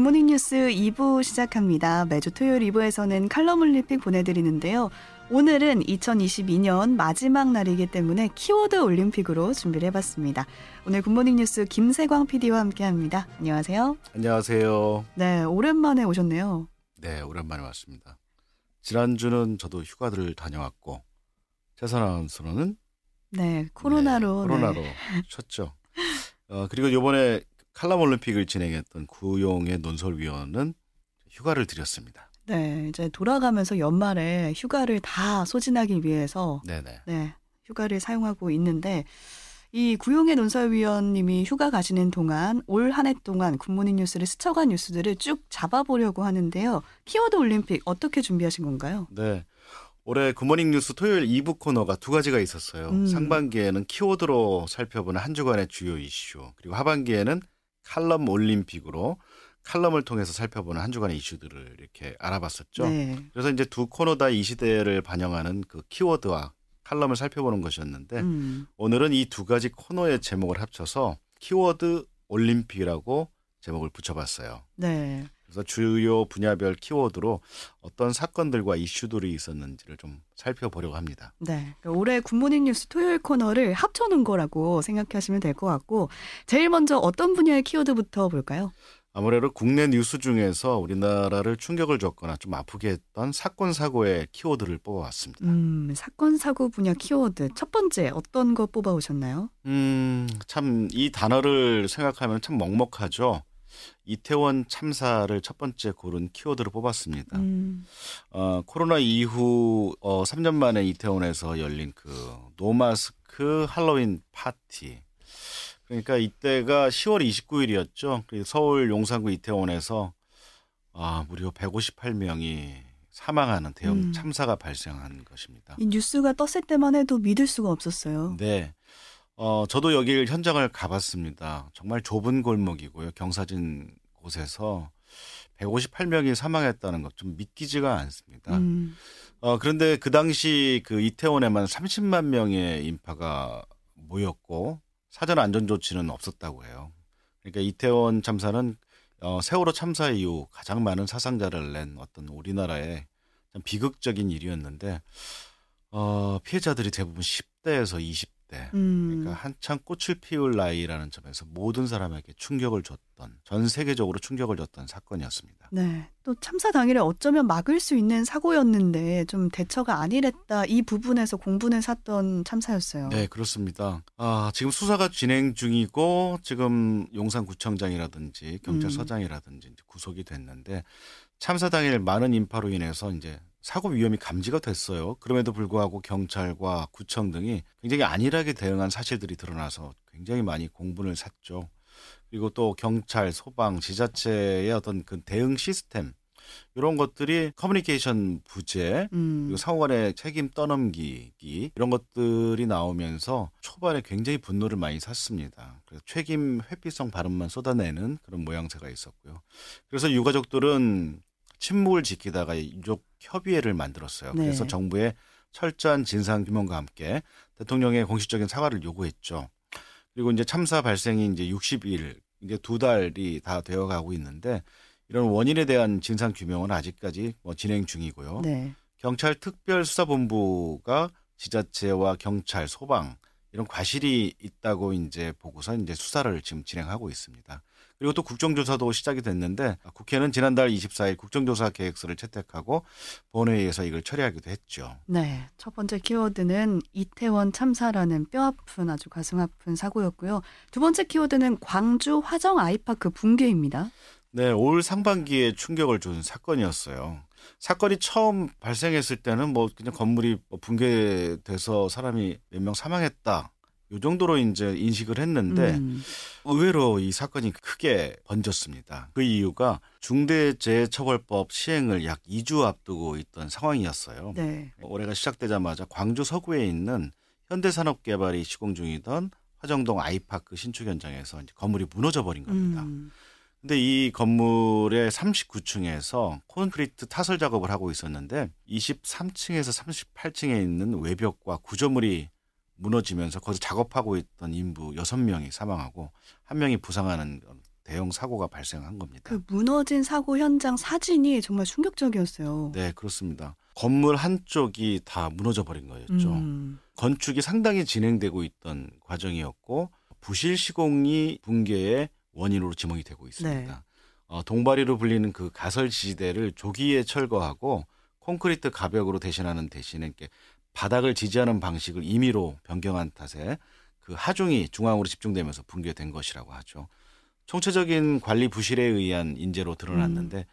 굿모닝 뉴스 2부 시작합니다. 매주 토요일 2부에서는 칼럼 올림픽 보내드리는데요. 오늘은 2022년 마지막 날이기 때문에 키워드 올림픽으로 준비를 해봤습니다. 오늘 굿모닝 뉴스 김세광 PD와 함께합니다. 안녕하세요. 안녕하세요. 네, 오랜만에 오셨네요. 네, 오랜만에 왔습니다. 지난주는 저도 휴가를 다녀왔고 최선 아나운서는 네, 코로나로 네, 코로나로 네. 쉬었죠. 어, 그리고 이번에 칼럼 올림픽을 진행했던 구용의 논설위원은 휴가를 드렸습니다. 네, 이제 돌아가면서 연말에 휴가를 다 소진하기 위해서 네네. 네, 휴가를 사용하고 있는데 이 구용의 논설위원님이 휴가 가시는 동안 올 한 해 동안 굿모닝 뉴스를 스쳐간 뉴스들을 쭉 잡아보려고 하는데요. 키워드 올림픽 어떻게 준비하신 건가요? 네. 올해 굿모닝 뉴스 토요일 2부 코너가 두 가지가 있었어요. 음. 상반기에는 키워드로 살펴보는 한 주간의 주요 이슈, 그리고 하반기에는 칼럼 올림픽으로 칼럼을 통해서 살펴보는 한 주간의 이슈들을 이렇게 알아봤었죠. 네. 그래서 이제 두 코너 다 이 시대를 반영하는 그 키워드와 칼럼을 살펴보는 것이었는데 음. 오늘은 이 두 가지 코너의 제목을 합쳐서 키워드 올림픽이라고 제목을 붙여봤어요. 네. 그래서 주요 분야별 키워드로 어떤 사건들과 이슈들이 있었는지를 좀 살펴보려고 합니다. 네. 그러니까 올해 굿모닝 뉴스 토요일 코너를 합쳐놓은 거라고 생각하시면 될 것 같고 제일 먼저 어떤 분야의 키워드부터 볼까요? 아무래도 국내 뉴스 중에서 우리나라를 충격을 줬거나 좀 아프게 했던 사건 사고의 키워드를 뽑아왔습니다. 음, 사건 사고 분야 키워드 첫 번째 어떤 거 뽑아오셨나요? 음, 참 이 단어를 생각하면 참 먹먹하죠. 이태원 참사를 첫 번째 고른 키워드로 뽑았습니다. 음. 어, 코로나 이후 어, 3년 만에 이태원에서 열린 그 노마스크 할로윈 파티. 그러니까 이때가 10월 29일이었죠. 서울 용산구 이태원에서 아, 무려 158명이 사망하는 대형 음. 참사가 발생한 것입니다. 이 뉴스가 떴을 때만 해도 믿을 수가 없었어요. 네. 어, 저도 여기 현장을 가봤습니다. 정말 좁은 골목이고요. 경사진 곳에서 158명이 사망했다는 것 좀 믿기지가 않습니다. 음. 어, 그런데 그 당시 그 이태원에만 30만 명의 인파가 모였고 사전 안전 조치는 없었다고 해요. 그러니까 이태원 참사는 어, 세월호 참사 이후 가장 많은 사상자를 낸 어떤 우리나라의 참 비극적인 일이었는데 어, 피해자들이 대부분 10대에서 20대 때, 음. 그러니까 한창 꽃을 피울 나이라는 점에서 모든 사람에게 충격을 줬던 전 세계적으로 충격을 줬던 사건이었습니다. 네, 또 참사 당일에 어쩌면 막을 수 있는 사고였는데 좀 대처가 아니랬다 이 부분에서 공분을 샀던 참사였어요. 네, 그렇습니다. 아 지금 수사가 진행 중이고 지금 용산구청장이라든지 경찰서장이라든지 음. 구속이 됐는데 참사 당일 많은 인파로 인해서 이제 사고 위험이 감지가 됐어요. 그럼에도 불구하고 경찰과 구청 등이 굉장히 안일하게 대응한 사실들이 드러나서 굉장히 많이 공분을 샀죠. 그리고 또 경찰, 소방, 지자체의 어떤 그 대응 시스템 이런 것들이 커뮤니케이션 부재 음. 그리고 상호간의 책임 떠넘기기 이런 것들이 나오면서 초반에 굉장히 분노를 많이 샀습니다. 그래서 책임 회피성 발언만 쏟아내는 그런 모양새가 있었고요. 그래서 유가족들은 침묵을 지키다가 유족 협의회를 만들었어요. 네. 그래서 정부의 철저한 진상 규명과 함께 대통령의 공식적인 사과를 요구했죠. 그리고 이제 참사 발생이 이제 60일 이제 두 달이 다 되어 가고 있는데 이런 원인에 대한 진상 규명은 아직까지 뭐 진행 중이고요. 네. 경찰 특별수사본부가 지자체와 경찰, 소방 이런 과실이 있다고 이제 보고서 이제 수사를 지금 진행하고 있습니다. 그리고 또 국정조사도 시작이 됐는데 국회는 지난달 24일 국정조사 계획서를 채택하고 본회의에서 이걸 처리하기도 했죠. 네. 첫 번째 키워드는 이태원 참사라는 뼈아픈 아주 가슴 아픈 사고였고요. 두 번째 키워드는 광주 화정 아이파크 붕괴입니다. 네, 올 상반기에 충격을 준 사건이었어요. 사건이 처음 발생했을 때는 뭐 그냥 건물이 뭐 붕괴돼서 사람이 몇 명 사망했다. 요 정도로 이제 인식을 했는데 음. 의외로 이 사건이 크게 번졌습니다. 그 이유가 중대재해처벌법 시행을 약 2주 앞두고 있던 상황이었어요. 네. 올해가 시작되자마자 광주 서구에 있는 현대산업개발이 시공 중이던 화정동 아이파크 신축 현장에서 이제 건물이 무너져 버린 겁니다. 음. 근데 이 건물의 39층에서 콘크리트 타설 작업을 하고 있었는데 23층에서 38층에 있는 외벽과 구조물이 무너지면서 거기서 작업하고 있던 인부 6명이 사망하고 한 명이 부상하는 대형 사고가 발생한 겁니다. 그 무너진 사고 현장 사진이 정말 충격적이었어요. 네, 그렇습니다. 건물 한쪽이 다 무너져 버린 거였죠. 음. 건축이 상당히 진행되고 있던 과정이었고 부실 시공이 붕괴의 원인으로 지목이 되고 있습니다. 네. 어, 동바리로 불리는 그 가설 지지대를 조기에 철거하고 콘크리트 가벽으로 대신하는 대신에 이렇게 바닥을 지지하는 방식을 임의로 변경한 탓에 그 하중이 중앙으로 집중되면서 붕괴된 것이라고 하죠. 총체적인 관리 부실에 의한 인재로 드러났는데 음.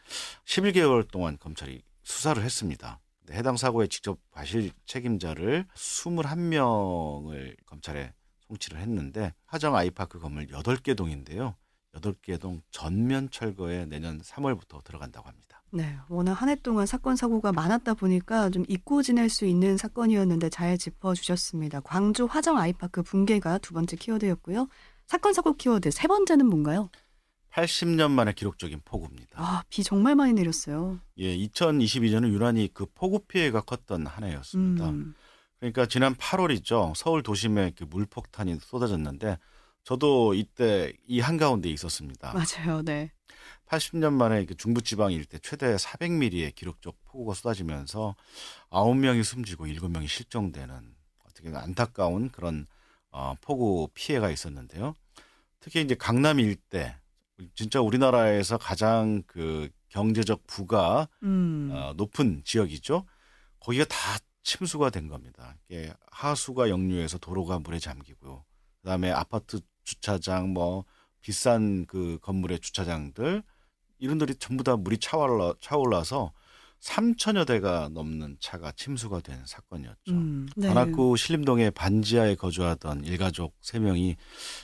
11개월 동안 검찰이 수사를 했습니다. 해당 사고에 직접 과실 책임자를 21명을 검찰에 송치를 했는데 화정 아이파크 건물 8개 동인데요. 8개 동 전면 철거에 내년 3월부터 들어간다고 합니다. 네, 워낙 한 해 동안 사건 사고가 많았다 보니까 좀 잊고 지낼 수 있는 사건이었는데 잘 짚어주셨습니다. 광주 화정 아이파크 붕괴가 두 번째 키워드였고요. 사건 사고 키워드 세 번째는 뭔가요? 80년 만에 기록적인 폭우입니다. 아, 비 정말 많이 내렸어요. 예, 2022년은 유난히 그 폭우 피해가 컸던 한 해였습니다. 음. 그러니까 지난 8월이죠. 서울 도심에 그 물폭탄이 쏟아졌는데 저도 이때 이 한가운데 있었습니다. 맞아요. 네. 80년 만에 그 중부지방 일대 최대 400mm의 기록적 폭우가 쏟아지면서 9명이 숨지고 7명이 실종되는 어떻게 안타까운 그런 어, 폭우 피해가 있었는데요. 특히 이제 강남 일대 진짜 우리나라에서 가장 그 경제적 부가 음. 어, 높은 지역이죠. 거기가 다 침수가 된 겁니다. 하수가 역류해서 도로가 물에 잠기고요. 그다음에 아파트 주차장 뭐 비싼 그 건물의 주차장들 이런들이 전부 다 물이 차올라 차올라서 3천여 대가 넘는 차가 침수가 된 사건이었죠. 음, 네. 관악구 신림동의 반지하에 거주하던 일가족 3명이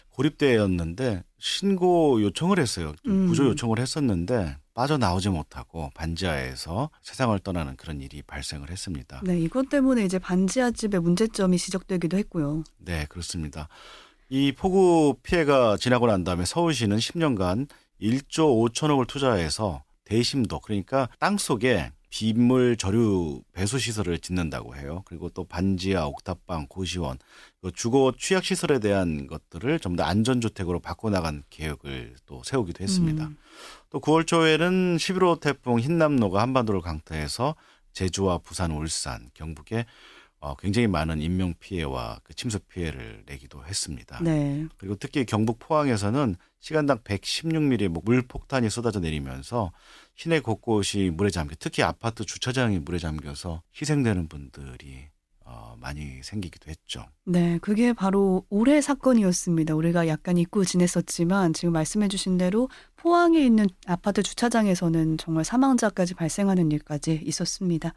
고립대였는데 신고 요청을 했어요. 음. 구조 요청을 했었는데 빠져나오지 못하고 반지하에서 세상을 떠나는 그런 일이 발생을 했습니다. 네, 이것 때문에 이제 반지하 집의 문제점이 지적되기도 했고요. 네, 그렇습니다. 이 폭우 피해가 지나고 난 다음에 서울시는 10년간 1조 5천억을 투자해서 대심도 그러니까 땅 속에 빗물 저류 배수 시설을 짓는다고 해요. 그리고 또 반지하, 옥탑방, 고시원, 주거 취약 시설에 대한 것들을 전부 다 안전 주택으로 바꿔 나간 계획을 또 세우기도 했습니다. 음. 또 9월 초에는 11호 태풍 흰남노가 한반도를 강타해서 제주와 부산, 울산, 경북에 어, 굉장히 많은 인명 피해와 그 침수 피해를 내기도 했습니다. 네. 그리고 특히 경북 포항에서는 시간당 116mm 물 폭탄이 쏟아져 내리면서 시내 곳곳이 물에 잠겨 특히 아파트 주차장이 물에 잠겨서 희생되는 분들이 어, 많이 생기기도 했죠. 네, 그게 바로 올해 사건이었습니다. 우리가 약간 잊고 지냈었지만 지금 말씀해주신 대로 포항에 있는 아파트 주차장에서는 정말 사망자까지 발생하는 일까지 있었습니다.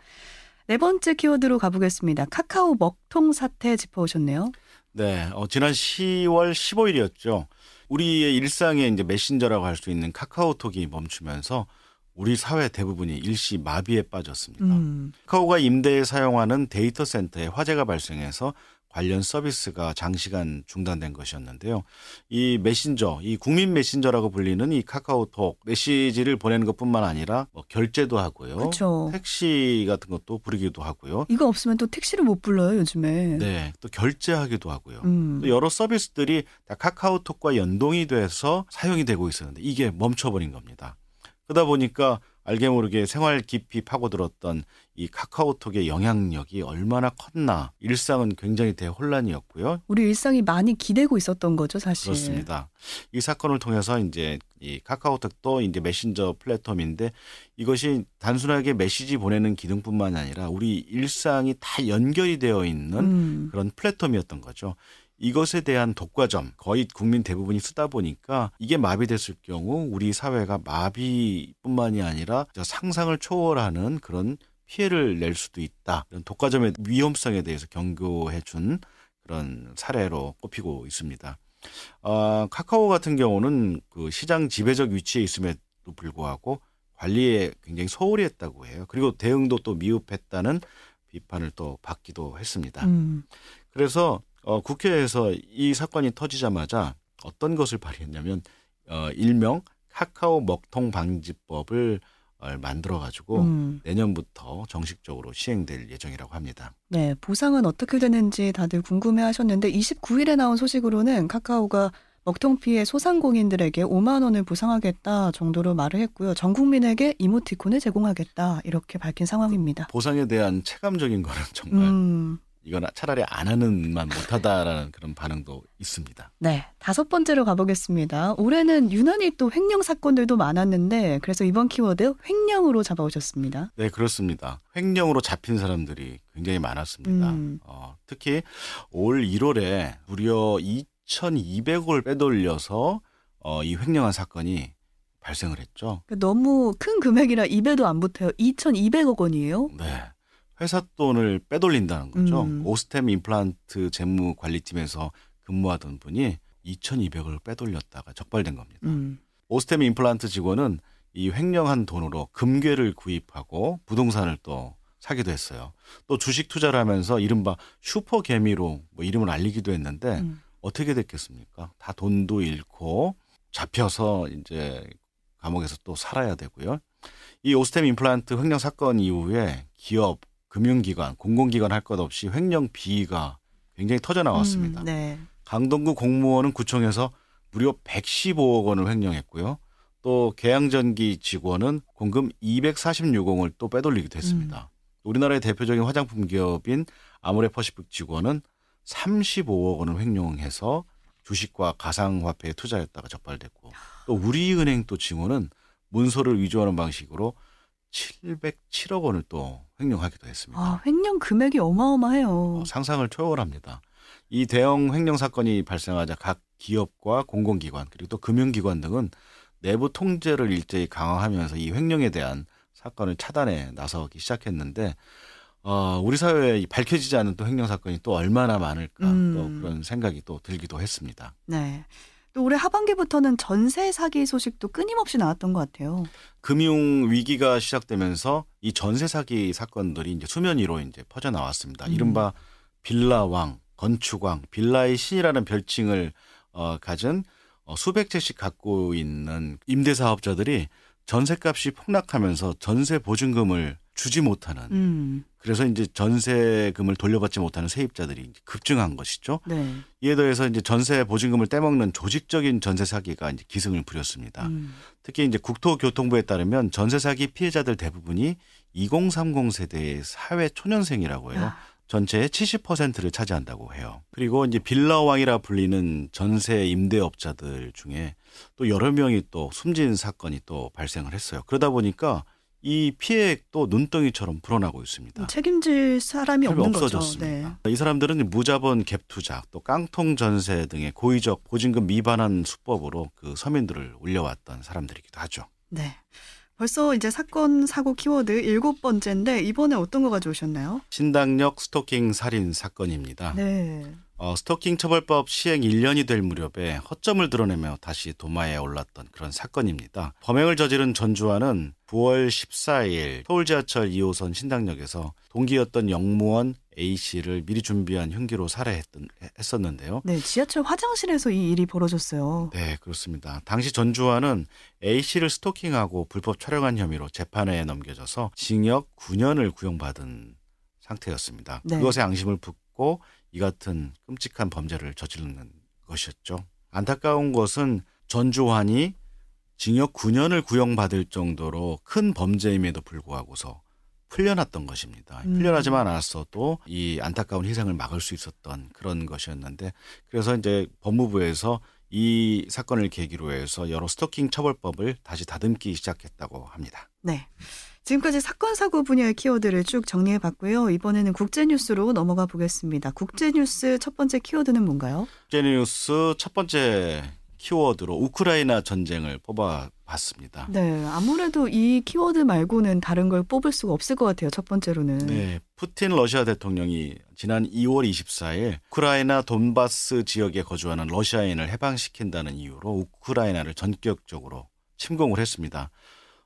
네 번째 키워드로 가보겠습니다. 카카오 먹통 사태 짚어오셨네요. 네, 어, 지난 10월 15일이었죠. 우리의 일상에 이제 메신저라고 할 수 있는 카카오톡이 멈추면서 우리 사회 대부분이 일시 마비에 빠졌습니다. 음. 카카오가 임대에 사용하는 데이터 센터에 화재가 발생해서 관련 서비스가 장시간 중단된 것이었는데요. 이 메신저, 이 국민 메신저라고 불리는 이 카카오톡 메시지를 보내는 것뿐만 아니라 뭐 결제도 하고요. 그쵸. 택시 같은 것도 부르기도 하고요. 이거 없으면 또 택시를 못 불러요, 요즘에. 네. 또 결제하기도 하고요. 음. 또 여러 서비스들이 다 카카오톡과 연동이 돼서 사용이 되고 있었는데 이게 멈춰버린 겁니다. 그러다 보니까 알게 모르게 생활 깊이 파고들었던 이 카카오톡의 영향력이 얼마나 컸나 일상은 굉장히 대혼란이었고요. 우리 일상이 많이 기대고 있었던 거죠, 사실. 그렇습니다. 이 사건을 통해서 이제 이 카카오톡도 이제 메신저 플랫폼인데 이것이 단순하게 메시지 보내는 기능뿐만 아니라 우리 일상이 다 연결이 되어 있는 음. 그런 플랫폼이었던 거죠. 이것에 대한 독과점 거의 국민 대부분이 쓰다 보니까 이게 마비됐을 경우 우리 사회가 마비뿐만이 아니라 상상을 초월하는 그런 피해를 낼 수도 있다. 이런 독과점의 위험성에 대해서 경고해 준 그런 사례로 꼽히고 있습니다. 어, 카카오 같은 경우는 그 시장 지배적 위치에 있음에도 불구하고 관리에 굉장히 소홀히 했다고 해요. 그리고 대응도 또 미흡했다는 비판을 또 받기도 했습니다. 음. 그래서 어, 국회에서 이 사건이 터지자마자 어떤 것을 발의했냐면 어, 일명 카카오 먹통 방지법을 어, 만들어 가지고 음. 내년부터 정식적으로 시행될 예정이라고 합니다. 네, 보상은 어떻게 되는지 다들 궁금해 하셨는데 29일에 나온 소식으로는 카카오가 먹통 피해 소상공인들에게 5만 원을 보상하겠다 정도로 말을 했고요. 전 국민에게 이모티콘을 제공하겠다 이렇게 밝힌 상황입니다. 보상에 대한 체감적인 거는 정말 음. 이건 차라리 안 하는 만 못하다라는 그런 반응도 있습니다. 네. 다섯 번째로 가보겠습니다. 올해는 유난히 또 횡령 사건들도 많았는데 그래서 이번 키워드 횡령으로 잡아오셨습니다. 네, 그렇습니다. 횡령으로 잡힌 사람들이 굉장히 많았습니다. 음. 어, 특히 올 1월에 무려 2,200억을 빼돌려서 어, 이 횡령한 사건이 발생을 했죠. 그러니까 너무 큰 금액이라 입에도 안 붙어요. 2,200억 원이에요? 네. 회사 돈을 빼돌린다는 거죠. 음. 오스템 임플란트 재무 관리팀에서 근무하던 분이 2,200을 빼돌렸다가 적발된 겁니다. 음. 오스템 임플란트 직원은 이 횡령한 돈으로 금괴를 구입하고 부동산을 또 사기도 했어요. 또 주식 투자를 하면서 이른바 슈퍼 개미로 뭐 이름을 알리기도 했는데 음. 어떻게 됐겠습니까? 다 돈도 잃고 잡혀서 이제 감옥에서 또 살아야 되고요. 이 오스템 임플란트 횡령 사건 이후에 기업 금융기관, 공공기관 할 것 없이 횡령 비위가 굉장히 터져 나왔습니다. 음, 네. 강동구 공무원은 구청에서 무려 115억 원을 횡령했고요. 또 계양전기 직원은 공금 246억을 또 빼돌리기도 했습니다. 음. 우리나라의 대표적인 화장품 기업인 아모레퍼시픽 직원은 35억 원을 횡령해서 주식과 가상화폐에 투자했다가 적발됐고 또 우리은행 또 직원은 문서를 위조하는 방식으로 707억 원을 또 횡령하기도 했습니다. 아, 횡령 금액이 어마어마해요. 어, 상상을 초월합니다. 이 대형 횡령 사건이 발생하자 각 기업과 공공기관 그리고 또 금융기관 등은 내부 통제를 일제히 강화하면서 이 횡령에 대한 사건을 차단해 나서기 시작했는데 어, 우리 사회에 밝혀지지 않은 또 횡령 사건이 또 얼마나 많을까 음. 또 그런 생각이 또 들기도 했습니다. 네. 또 올해 하반기부터는 전세 사기 소식도 끊임없이 나왔던 것 같아요. 금융 위기가 시작되면서 이 전세 사기 사건들이 이제 수면 위로 이제 퍼져 나왔습니다. 음. 이른바 빌라왕, 건축왕, 빌라의 신이라는 별칭을 어, 가진 어, 수백 채씩 갖고 있는 임대 사업자들이 전세값이 폭락하면서 전세 보증금을 주지 못하는 음. 그래서 이제 전세금을 돌려받지 못하는 세입자들이 급증한 것이죠. 네. 이에 더해서 이제 전세 보증금을 떼먹는 조직적인 전세 사기가 이제 기승을 부렸습니다. 음. 특히 이제 국토교통부에 따르면 전세 사기 피해자들 대부분이 2030 세대의 사회 초년생이라고 해요. 아. 전체의 70%를 차지한다고 해요. 그리고 이제 빌라왕이라 불리는 전세 임대업자들 중에 또 여러 명이 또 숨진 사건이 또 발생을 했어요. 그러다 보니까 이 피해액도 눈덩이처럼 불어나고 있습니다. 책임질 사람이 없는 없어졌습니다. 거죠. 네. 이 사람들은 무자본 갭 투자, 또 깡통 전세 등의 고의적 보증금 미반환 수법으로 그 서민들을 올려왔던 사람들이기도 하죠. 네. 벌써 이제 사건 사고 키워드 일곱 번째인데 이번에 어떤 거 가져오셨나요? 신당역 스토킹 살인 사건입니다. 네. 어, 스토킹 처벌법 시행 1년이 될 무렵에 허점을 드러내며 다시 도마에 올랐던 그런 사건입니다. 범행을 저지른 전주환은 9월 14일 서울 지하철 2호선 신당역에서 동기였던 영무원 A 씨를 미리 준비한 흉기로 살해했던 했었는데요. 네, 지하철 화장실에서 이 일이 벌어졌어요. 네, 그렇습니다. 당시 전주환은 A 씨를 스토킹하고 불법 촬영한 혐의로 재판에 넘겨져서 징역 9년을 구형받은 상태였습니다. 네. 그것에 앙심을 품고 이 같은 끔찍한 범죄를 저지르는 것이었죠. 안타까운 것은 전주환이 징역 9년을 구형받을 정도로 큰 범죄임에도 불구하고서 풀려났던 것입니다. 음. 풀려나지만 않았어도 이 안타까운 희생을 막을 수 있었던 그런 것이었는데 그래서 이제 법무부에서 이 사건을 계기로 해서 여러 스토킹 처벌법을 다시 다듬기 시작했다고 합니다. 네. 지금까지 사건 사고 분야의 키워드를 쭉 정리해 봤고요. 이번에는 국제 뉴스로 넘어가 보겠습니다. 국제 뉴스 첫 번째 키워드는 뭔가요? 국제 뉴스 첫 번째 키워드로 우크라이나 전쟁을 뽑아 봤습니다. 네, 아무래도 이 키워드 말고는 다른 걸 뽑을 수가 없을 것 같아요. 첫 번째로는. 네, 푸틴 러시아 대통령이 지난 2월 24일 우크라이나 돈바스 지역에 거주하는 러시아인을 해방시킨다는 이유로 우크라이나를 전격적으로 침공을 했습니다.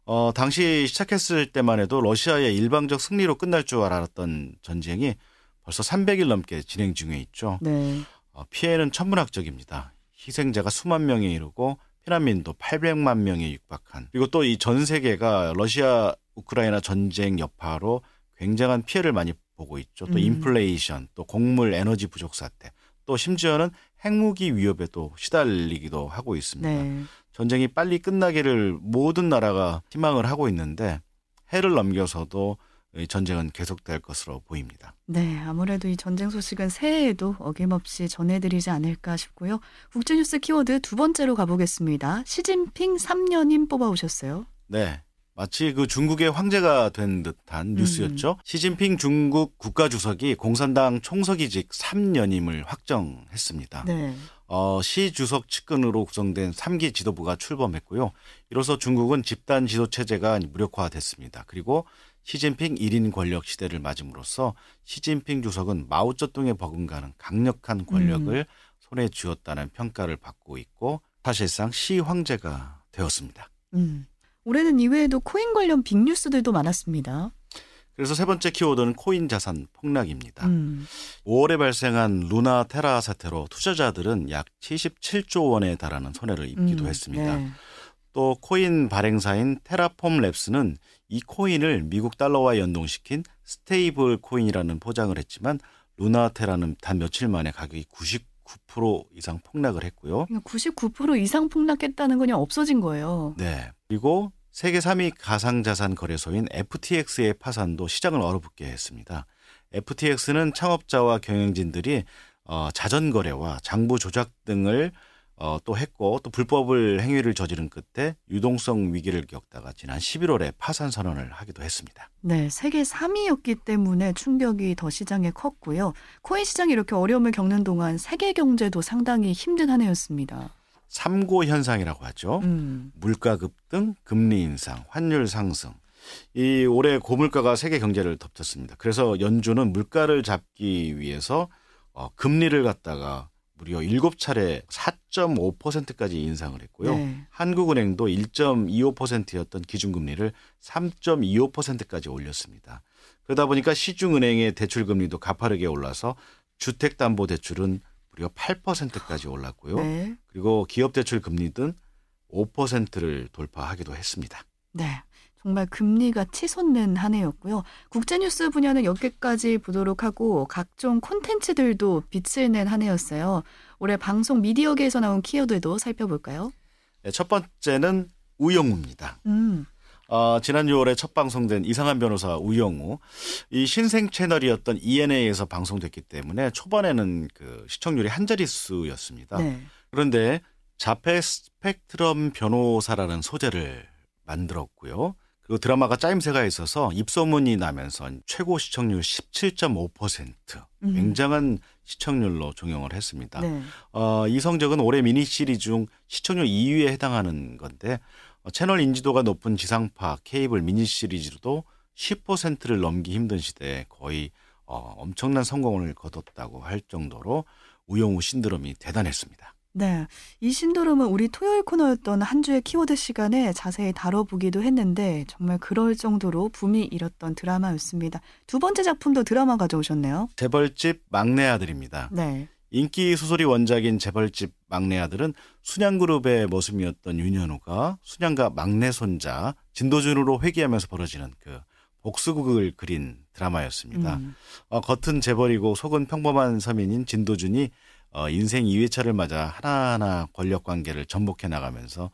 어, 당시 시작했을 때만 해도 러시아의 일방적 승리로 끝날 줄 알았던 전쟁이 벌써 300일 넘게 진행 중에 있죠. 네. 어, 피해는 천문학적입니다. 희생자가 수만 명에 이르고 피난민도 800만 명에 육박한 그리고 또 이 전 세계가 러시아 우크라이나 전쟁 여파로 굉장한 피해를 많이 보고 있죠. 또 음. 인플레이션, 또 곡물 에너지 부족 사태, 또 심지어는 핵무기 위협에도 시달리기도 하고 있습니다. 네. 전쟁이 빨리 끝나기를 모든 나라가 희망을 하고 있는데 해를 넘겨서도 전쟁은 계속될 것으로 보입니다. 네, 아무래도 이 전쟁 소식은 새해에도 어김없이 전해드리지 않을까 싶고요. 국제뉴스 키워드 두 번째로 가보겠습니다. 시진핑 3년임 뽑아오셨어요. 네. 마치 그 중국의 황제가 된 듯한 음. 뉴스였죠. 음. 시진핑 중국 국가주석이 공산당 총서기직 3년임을 확정했습니다. 네. 어, 시 주석 측근으로 구성된 3기 지도부가 출범했고요. 이로써 중국은 집단 지도 체제가 무력화됐습니다. 그리고 시진핑 1인 권력 시대를 맞음으로써 시진핑 주석은 마오쩌둥에 버금가는 강력한 권력을 음. 손에 쥐었다는 평가를 받고 있고 사실상 시 황제가 되었습니다. 음. 올해는 이외에도 코인 관련 빅뉴스들도 많았습니다. 그래서 세 번째 키워드는 코인 자산 폭락입니다. 음. 5월에 발생한 루나 테라 사태로 투자자들은 약 77조 원에 달하는 손해를 입기도 음, 했습니다. 네. 또 코인 발행사인 테라폼 랩스는 이 코인을 미국 달러와 연동시킨 stable 코인이라는 포장을 했지만 루나테라는 단 며칠 만에 가격이 99% 이상 폭락을 했고요. 99% 이상 폭락했다는 건 없어진 거예요. 네. 그리고 세계 3위 가상자산 거래소인 FTX의 파산도 시장을 얼어붙게 했습니다. FTX는 창업자와 경영진들이 어, 자전 거래와 장부 조작 등을 어, 또 했고 또 불법을 행위를 저지른 끝에 유동성 위기를 겪다가 지난 11월에 파산 선언을 하기도 했습니다. 네, 세계 3위였기 때문에 충격이 더 시장에 컸고요. 코인 시장이 이렇게 어려움을 겪는 동안 세계 경제도 상당히 힘든 한 해였습니다. 삼고 현상이라고 하죠. 음. 물가 급등, 금리 인상, 환율 상승. 이 올해 고물가가 세계 경제를 덮쳤습니다. 그래서 연준은 물가를 잡기 위해서 어, 금리를 갖다가 무려 7차례 4.5%까지 인상을 했고요. 네. 한국은행도 1.25%였던 기준금리를 3.25%까지 올렸습니다. 그러다 보니까 시중은행의 대출금리도 가파르게 올라서 주택담보대출은 무려 8%까지 올랐고요. 네. 그리고 기업 대출 금리는 5%를 돌파하기도 했습니다. 네. 정말 금리가 치솟는 한 해였고요. 국제뉴스 분야는 여기까지 보도록 하고 각종 콘텐츠들도 빛을 낸 한 해였어요. 올해 방송 미디어계에서 나온 키워드도 살펴볼까요? 네, 첫 번째는 우영우입니다. 음. 어, 지난 6월에 첫 방송된 이상한 변호사 우영우 이 신생 채널이었던 ENA에서 방송됐기 때문에 초반에는 그 시청률이 한 자릿수였습니다. 네. 그런데 자폐 스펙트럼 변호사라는 소재를 만들었고요. 그 드라마가 짜임새가 있어서 입소문이 나면서 최고 시청률 17.5% 음. 굉장한 시청률로 종영을 했습니다. 네. 어, 이 성적은 올해 미니 시리즈 중 시청률 2위에 해당하는 건데 어, 채널 인지도가 높은 지상파 케이블 미니 시리즈로도 10%를 넘기 힘든 시대에 거의 어, 엄청난 성공을 거뒀다고 할 정도로 우영우 신드롬이 대단했습니다. 네. 이 신도롬은 우리 토요일 코너였던 한 주의 키워드 시간에 자세히 다뤄보기도 했는데 정말 그럴 정도로 붐이 일었던 드라마였습니다. 두 번째 작품도 드라마 가져오셨네요. 재벌집 막내 아들입니다. 네. 인기 소설이 원작인 재벌집 막내 아들은 순양그룹의 모습이었던 윤현우가 순양가 막내 손자 진도준으로 회귀하면서 벌어지는 그 복수극을 그린 드라마였습니다. 음. 어, 겉은 재벌이고 속은 평범한 서민인 진도준이 어, 인생 2회차를 맞아 하나하나 권력 관계를 전복해 나가면서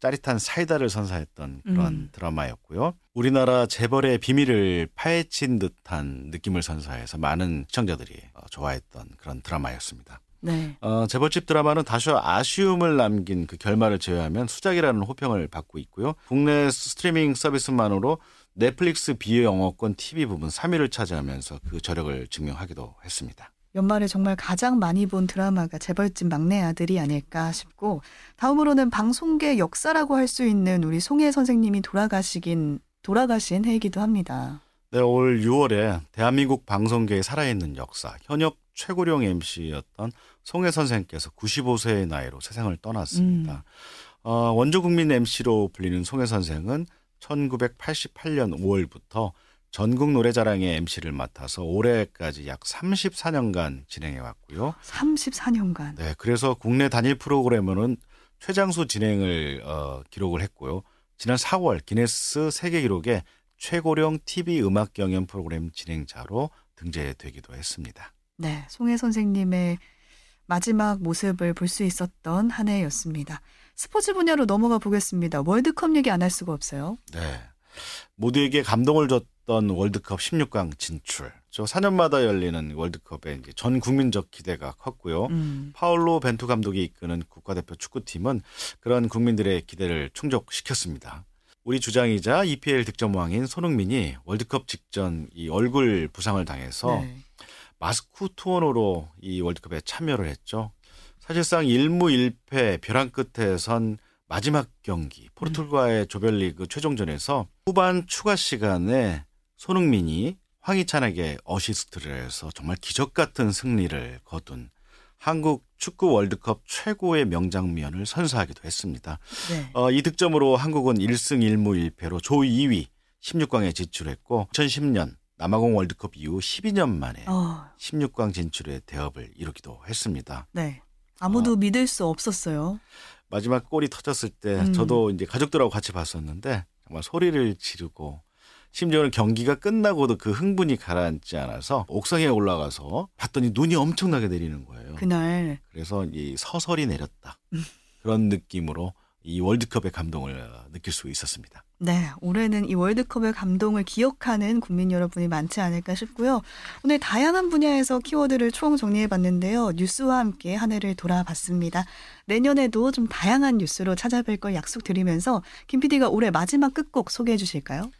짜릿한 사이다를 선사했던 그런 음. 드라마였고요. 우리나라 재벌의 비밀을 파헤친 듯한 느낌을 선사해서 많은 시청자들이 어, 좋아했던 그런 드라마였습니다. 네. 어, 재벌집 드라마는 다소 아쉬움을 남긴 그 결말을 제외하면 수작이라는 호평을 받고 있고요. 국내 스트리밍 서비스만으로 넷플릭스 비영어권 TV 부분 3위를 차지하면서 그 저력을 증명하기도 했습니다. 연말에 정말 가장 많이 본 드라마가 재벌집 막내 아들이 아닐까 싶고 다음으로는 방송계 역사라고 할 수 있는 우리 송혜 선생님이 돌아가시긴 돌아가신 해이기도 합니다. 네, 올 6월에 대한민국 방송계에 살아있는 역사 현역 최고령 MC였던 송혜 선생께서 95세의 나이로 세상을 떠났습니다. 음. 어, 원조 국민 MC로 불리는 송혜 선생은 1988년 5월부터 전국 노래자랑의 MC를 맡아서 올해까지 약 34년간 진행해 왔고요. 34년간. 네, 그래서 국내 단일 프로그램으로는 최장수 진행을 어, 기록을 했고요. 지난 4월 기네스 세계 기록에 최고령 TV 음악 경연 프로그램 진행자로 등재되기도 했습니다. 네, 송혜 선생님의 마지막 모습을 볼 수 있었던 한 해였습니다. 스포츠 분야로 넘어가 보겠습니다. 월드컵 얘기 안 할 수가 없어요. 네. 모두에게 감동을 줬던 월드컵 16강 진출. 저 4년마다 열리는 월드컵에 이제 전 국민적 기대가 컸고요. 음. 파울로 벤투 감독이 이끄는 국가대표 축구팀은 그런 국민들의 기대를 충족시켰습니다. 우리 주장이자 EPL 득점왕인 손흥민이 월드컵 직전 이 얼굴 부상을 당해서 네. 마스크 투혼으로 이 월드컵에 참여를 했죠. 사실상 1무 1패 벼랑 끝에 선 마지막 경기 포르투갈과의 조별리그 최종전에서 후반 추가 시간에 손흥민이 황희찬에게 어시스트를 해서 정말 기적 같은 승리를 거둔 한국 축구 월드컵 최고의 명장면을 선사하기도 했습니다. 네. 어, 이 득점으로 한국은 1승 1무 1패로 조 2위 16강에 진출했고 2010년 남아공 월드컵 이후 12년 만에 어. 16강 진출의 대업을 이루기도 했습니다. 네. 아무도 어, 믿을 수 없었어요. 마지막 골이 터졌을 때 음. 저도 이제 가족들하고 같이 봤었는데 정말 소리를 지르고 심지어는 경기가 끝나고도 그 흥분이 가라앉지 않아서 옥상에 올라가서 봤더니 눈이 엄청나게 내리는 거예요. 그날. 그래서 이 서설이 내렸다. 음. 그런 느낌으로 이 월드컵의 감동을 느낄 수 있었습니다. 네, 올해는 이 월드컵의 감동을 기억하는 국민 여러분이 많지 않을까 싶고요. 오늘 다양한 분야에서 키워드를 총 정리해 봤는데요. 뉴스와 함께 한 해를 돌아봤습니다. 내년에도 좀 다양한 뉴스로 찾아뵐 걸 약속드리면서 김 PD가 올해 마지막 끝곡 소개해 주실까요?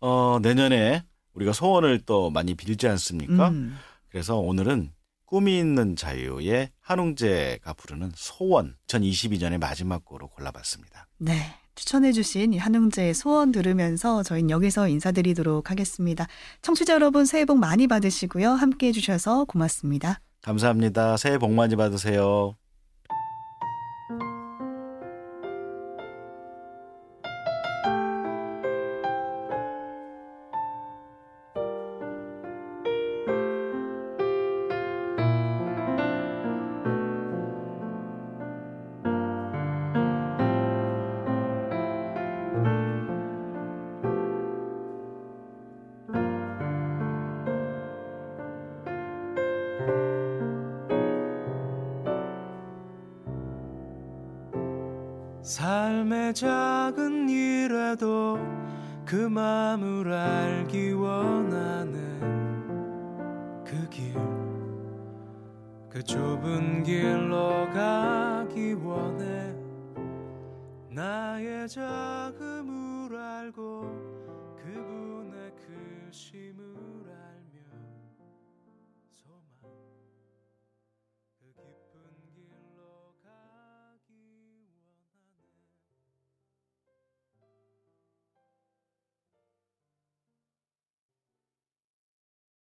어, 내년에 우리가 소원을 또 많이 빌지 않습니까? 음. 그래서 오늘은 꿈이 있는 자유의 한웅재가 부르는 소원 2022년의 마지막 곡으로 골라봤습니다. 네. 추천해주신 한웅재의 소원 들으면서 저희는 여기서 인사드리도록 하겠습니다. 청취자 여러분 새해 복 많이 받으시고요. 함께 해주셔서 고맙습니다. 감사합니다. 새해 복 많이 받으세요. 삶의 작은 일에도 그 마음을 알기 원하는 그 길, 그 좁은 길로 가기 원해. 나의 작음